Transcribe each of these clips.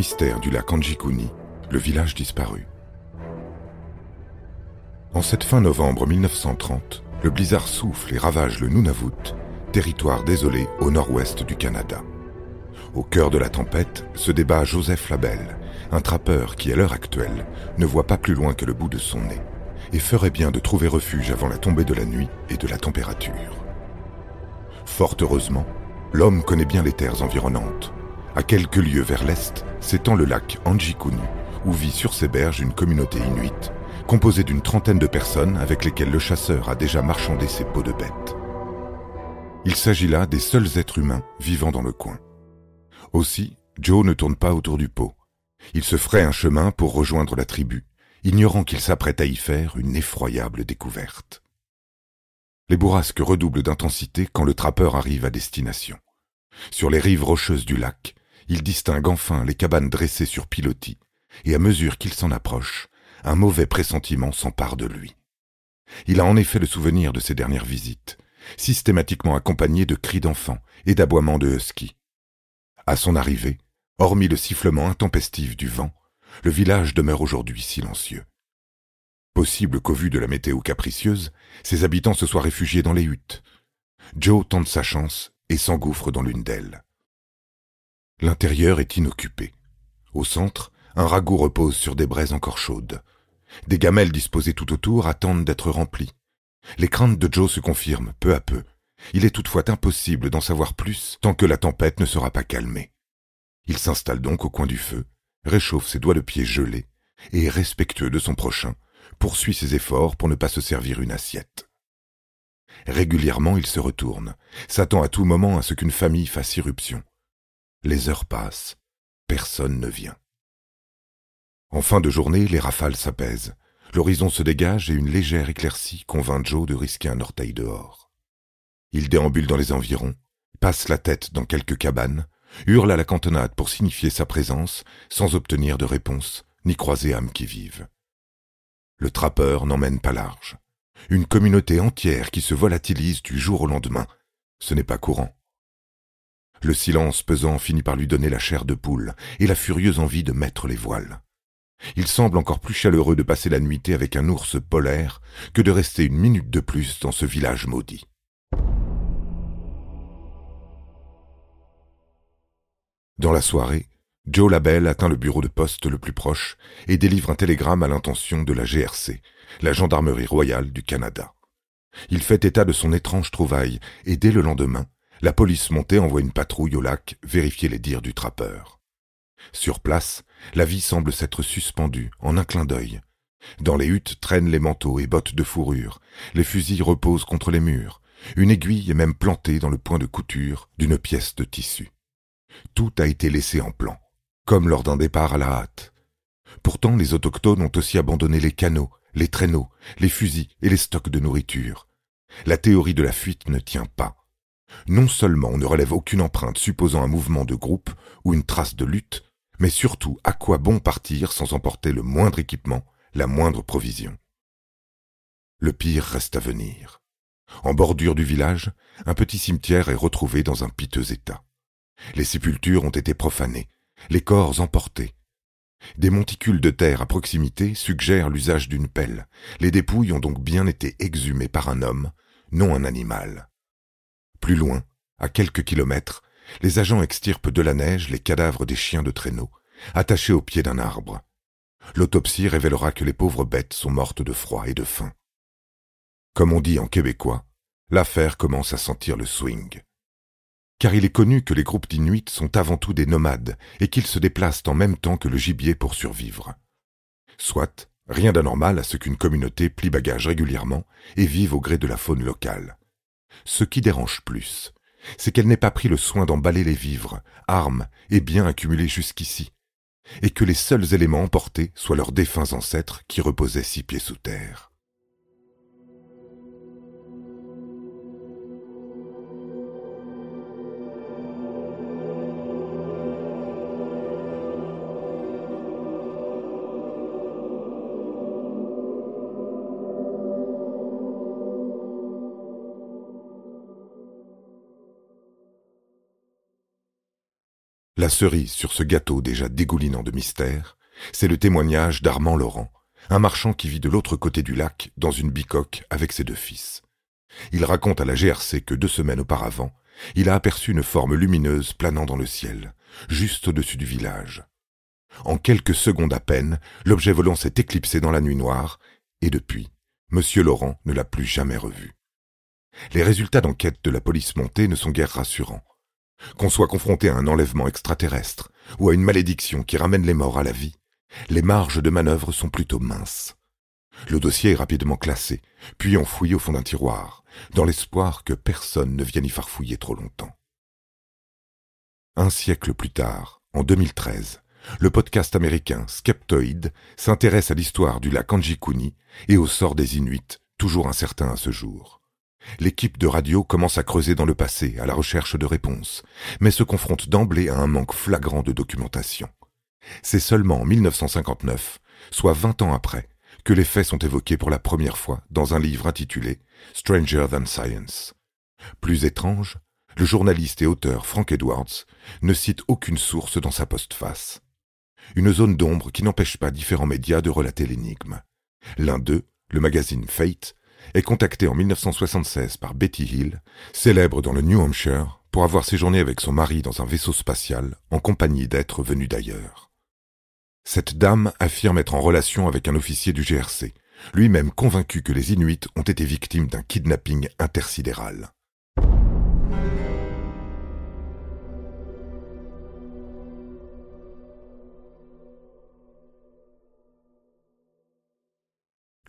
Mystère du lac Anjikuni, le village disparu. En cette fin novembre 1930, le blizzard souffle et ravage le Nunavut, territoire désolé au nord-ouest du Canada. Au cœur de la tempête se débat Joseph Labelle, un trappeur qui, à l'heure actuelle, ne voit pas plus loin que le bout de son nez, et ferait bien de trouver refuge avant la tombée de la nuit et de la température. Fort heureusement, l'homme connaît bien les terres environnantes. À quelques lieues vers l'est s'étend le lac Anjikunu, où vit sur ses berges une communauté inuite, composée d'une trentaine de personnes avec lesquelles le chasseur a déjà marchandé ses peaux de bêtes. Il s'agit là des seuls êtres humains vivant dans le coin. Aussi, Joe ne tourne pas autour du pot. Il se ferait un chemin pour rejoindre la tribu, ignorant qu'il s'apprête à y faire une effroyable découverte. Les bourrasques redoublent d'intensité quand le trappeur arrive à destination. Sur les rives rocheuses du lac, il distingue enfin les cabanes dressées sur pilotis, et à mesure qu'il s'en approche, un mauvais pressentiment s'empare de lui. Il a en effet le souvenir de ses dernières visites, systématiquement accompagnées de cris d'enfants et d'aboiements de husky. À son arrivée, hormis le sifflement intempestif du vent, le village demeure aujourd'hui silencieux. Possible qu'au vu de la météo capricieuse, ses habitants se soient réfugiés dans les huttes. Joe tente sa chance et s'engouffre dans l'une d'elles. L'intérieur est inoccupé. Au centre, un ragoût repose sur des braises encore chaudes. Des gamelles disposées tout autour attendent d'être remplies. Les craintes de Joe se confirment peu à peu. Il est toutefois impossible d'en savoir plus tant que la tempête ne sera pas calmée. Il s'installe donc au coin du feu, réchauffe ses doigts de pied gelés, et, respectueux de son prochain, poursuit ses efforts pour ne pas se servir une assiette. Régulièrement il se retourne, s'attend à tout moment à ce qu'une famille fasse irruption. Les heures passent, personne ne vient. En fin de journée, les rafales s'apaisent, l'horizon se dégage et une légère éclaircie convainc Joe de risquer un orteil dehors. Il déambule dans les environs, passe la tête dans quelques cabanes, hurle à la cantonade pour signifier sa présence, sans obtenir de réponse, ni croiser âme qui vive. Le trappeur n'emmène pas large. Une communauté entière qui se volatilise du jour au lendemain, ce n'est pas courant. Le silence pesant finit par lui donner la chair de poule et la furieuse envie de mettre les voiles. Il semble encore plus chaleureux de passer la nuitée avec un ours polaire que de rester une minute de plus dans ce village maudit. Dans la soirée, Joe Labelle atteint le bureau de poste le plus proche et délivre un télégramme à l'intention de la GRC, la Gendarmerie royale du Canada. Il fait état de son étrange trouvaille et dès le lendemain, la police montée envoie une patrouille au lac vérifier les dires du trappeur. Sur place, la vie semble s'être suspendue en un clin d'œil. Dans les huttes traînent les manteaux et bottes de fourrure, les fusils reposent contre les murs, une aiguille est même plantée dans le point de couture d'une pièce de tissu. Tout a été laissé en plan, comme lors d'un départ à la hâte. Pourtant, les autochtones ont aussi abandonné les canaux, les traîneaux, les fusils et les stocks de nourriture. La théorie de la fuite ne tient pas. Non seulement on ne relève aucune empreinte supposant un mouvement de groupe ou une trace de lutte, mais surtout à quoi bon partir sans emporter le moindre équipement, la moindre provision. Le pire reste à venir. En bordure du village, un petit cimetière est retrouvé dans un piteux état. Les sépultures ont été profanées, les corps emportés. Des monticules de terre à proximité suggèrent l'usage d'une pelle. Les dépouilles ont donc bien été exhumées par un homme, non un animal. Plus loin, à quelques kilomètres, les agents extirpent de la neige les cadavres des chiens de traîneau, attachés au pied d'un arbre. L'autopsie révélera que les pauvres bêtes sont mortes de froid et de faim. Comme on dit en québécois, l'affaire commence à sentir le swing. Car il est connu que les groupes d'Inuits sont avant tout des nomades et qu'ils se déplacent en même temps que le gibier pour survivre. Soit, rien d'anormal à ce qu'une communauté plie bagage régulièrement et vive au gré de la faune locale. Ce qui dérange plus, c'est qu'elle n'ait pas pris le soin d'emballer les vivres, armes et biens accumulés jusqu'ici, et que les seuls éléments emportés soient leurs défunts ancêtres qui reposaient six pieds sous terre. La cerise sur ce gâteau déjà dégoulinant de mystère, c'est le témoignage d'Armand Laurent, un marchand qui vit de l'autre côté du lac, dans une bicoque, avec ses deux fils. Il raconte à la GRC que deux semaines auparavant, il a aperçu une forme lumineuse planant dans le ciel, juste au-dessus du village. En quelques secondes à peine, l'objet volant s'est éclipsé dans la nuit noire, et depuis, M. Laurent ne l'a plus jamais revu. Les résultats d'enquête de la police montée ne sont guère rassurants. Qu'on soit confronté à un enlèvement extraterrestre ou à une malédiction qui ramène les morts à la vie, les marges de manœuvre sont plutôt minces. Le dossier est rapidement classé, puis enfoui au fond d'un tiroir, dans l'espoir que personne ne vienne y farfouiller trop longtemps. Un siècle plus tard, en 2013, le podcast américain Skeptoid s'intéresse à l'histoire du lac Anjikuni et au sort des Inuits, toujours incertain à ce jour. L'équipe de radio commence à creuser dans le passé à la recherche de réponses, mais se confronte d'emblée à un manque flagrant de documentation. C'est seulement en 1959, soit 20 ans après, que les faits sont évoqués pour la première fois dans un livre intitulé Stranger Than Science. Plus étrange, le journaliste et auteur Frank Edwards ne cite aucune source dans sa postface. Une zone d'ombre qui n'empêche pas différents médias de relater l'énigme. L'un d'eux, le magazine Fate, est contactée en 1976 par Betty Hill, célèbre dans le New Hampshire, pour avoir séjourné avec son mari dans un vaisseau spatial en compagnie d'êtres venus d'ailleurs. Cette dame affirme être en relation avec un officier du GRC, lui-même convaincu que les Inuits ont été victimes d'un kidnapping intersidéral.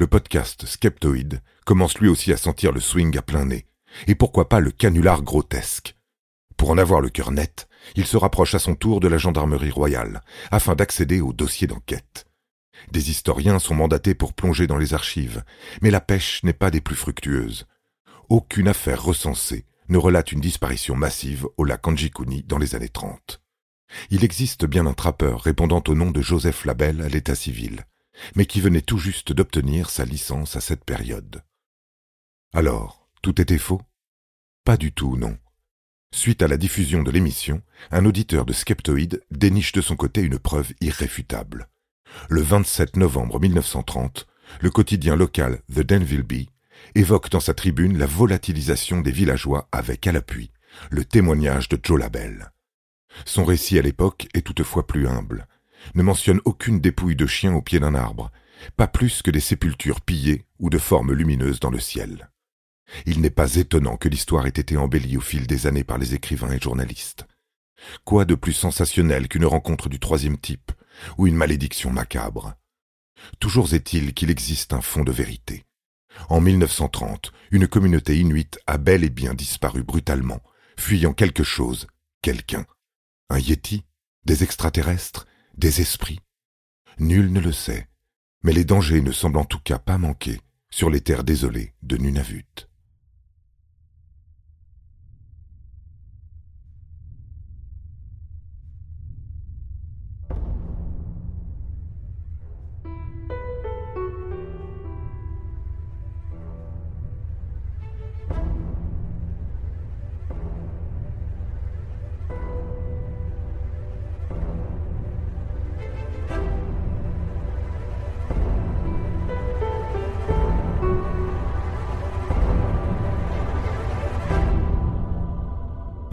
Le podcast Skeptoid commence lui aussi à sentir le swing à plein nez, et pourquoi pas le canular grotesque? Pour en avoir le cœur net, il se rapproche à son tour de la gendarmerie royale, afin d'accéder au dossier d'enquête. Des historiens sont mandatés pour plonger dans les archives, mais la pêche n'est pas des plus fructueuses. Aucune affaire recensée ne relate une disparition massive au lac Anjikuni dans les années 30. Il existe bien un trappeur répondant au nom de Joseph Labelle à l'état civil, mais qui venait tout juste d'obtenir sa licence à cette période. Alors, tout était faux? Pas du tout, non. Suite à la diffusion de l'émission, un auditeur de Skeptoïde déniche de son côté une preuve irréfutable. Le 27 novembre 1930, le quotidien local The Danville Bee évoque dans sa tribune la volatilisation des villageois avec à l'appui le témoignage de Joe Labelle. Son récit à l'époque est toutefois plus humble, ne mentionne aucune dépouille de chien au pied d'un arbre, pas plus que des sépultures pillées ou de formes lumineuses dans le ciel. Il n'est pas étonnant que l'histoire ait été embellie au fil des années par les écrivains et journalistes. Quoi de plus sensationnel qu'une rencontre du troisième type, ou une malédiction macabre? Toujours est-il qu'il existe un fond de vérité. En 1930, une communauté inuite a bel et bien disparu brutalement, fuyant quelque chose, quelqu'un. Un yéti? Des extraterrestres? Des esprits. Nul ne le sait, mais les dangers ne semblent en tout cas pas manquer sur les terres désolées de Nunavut.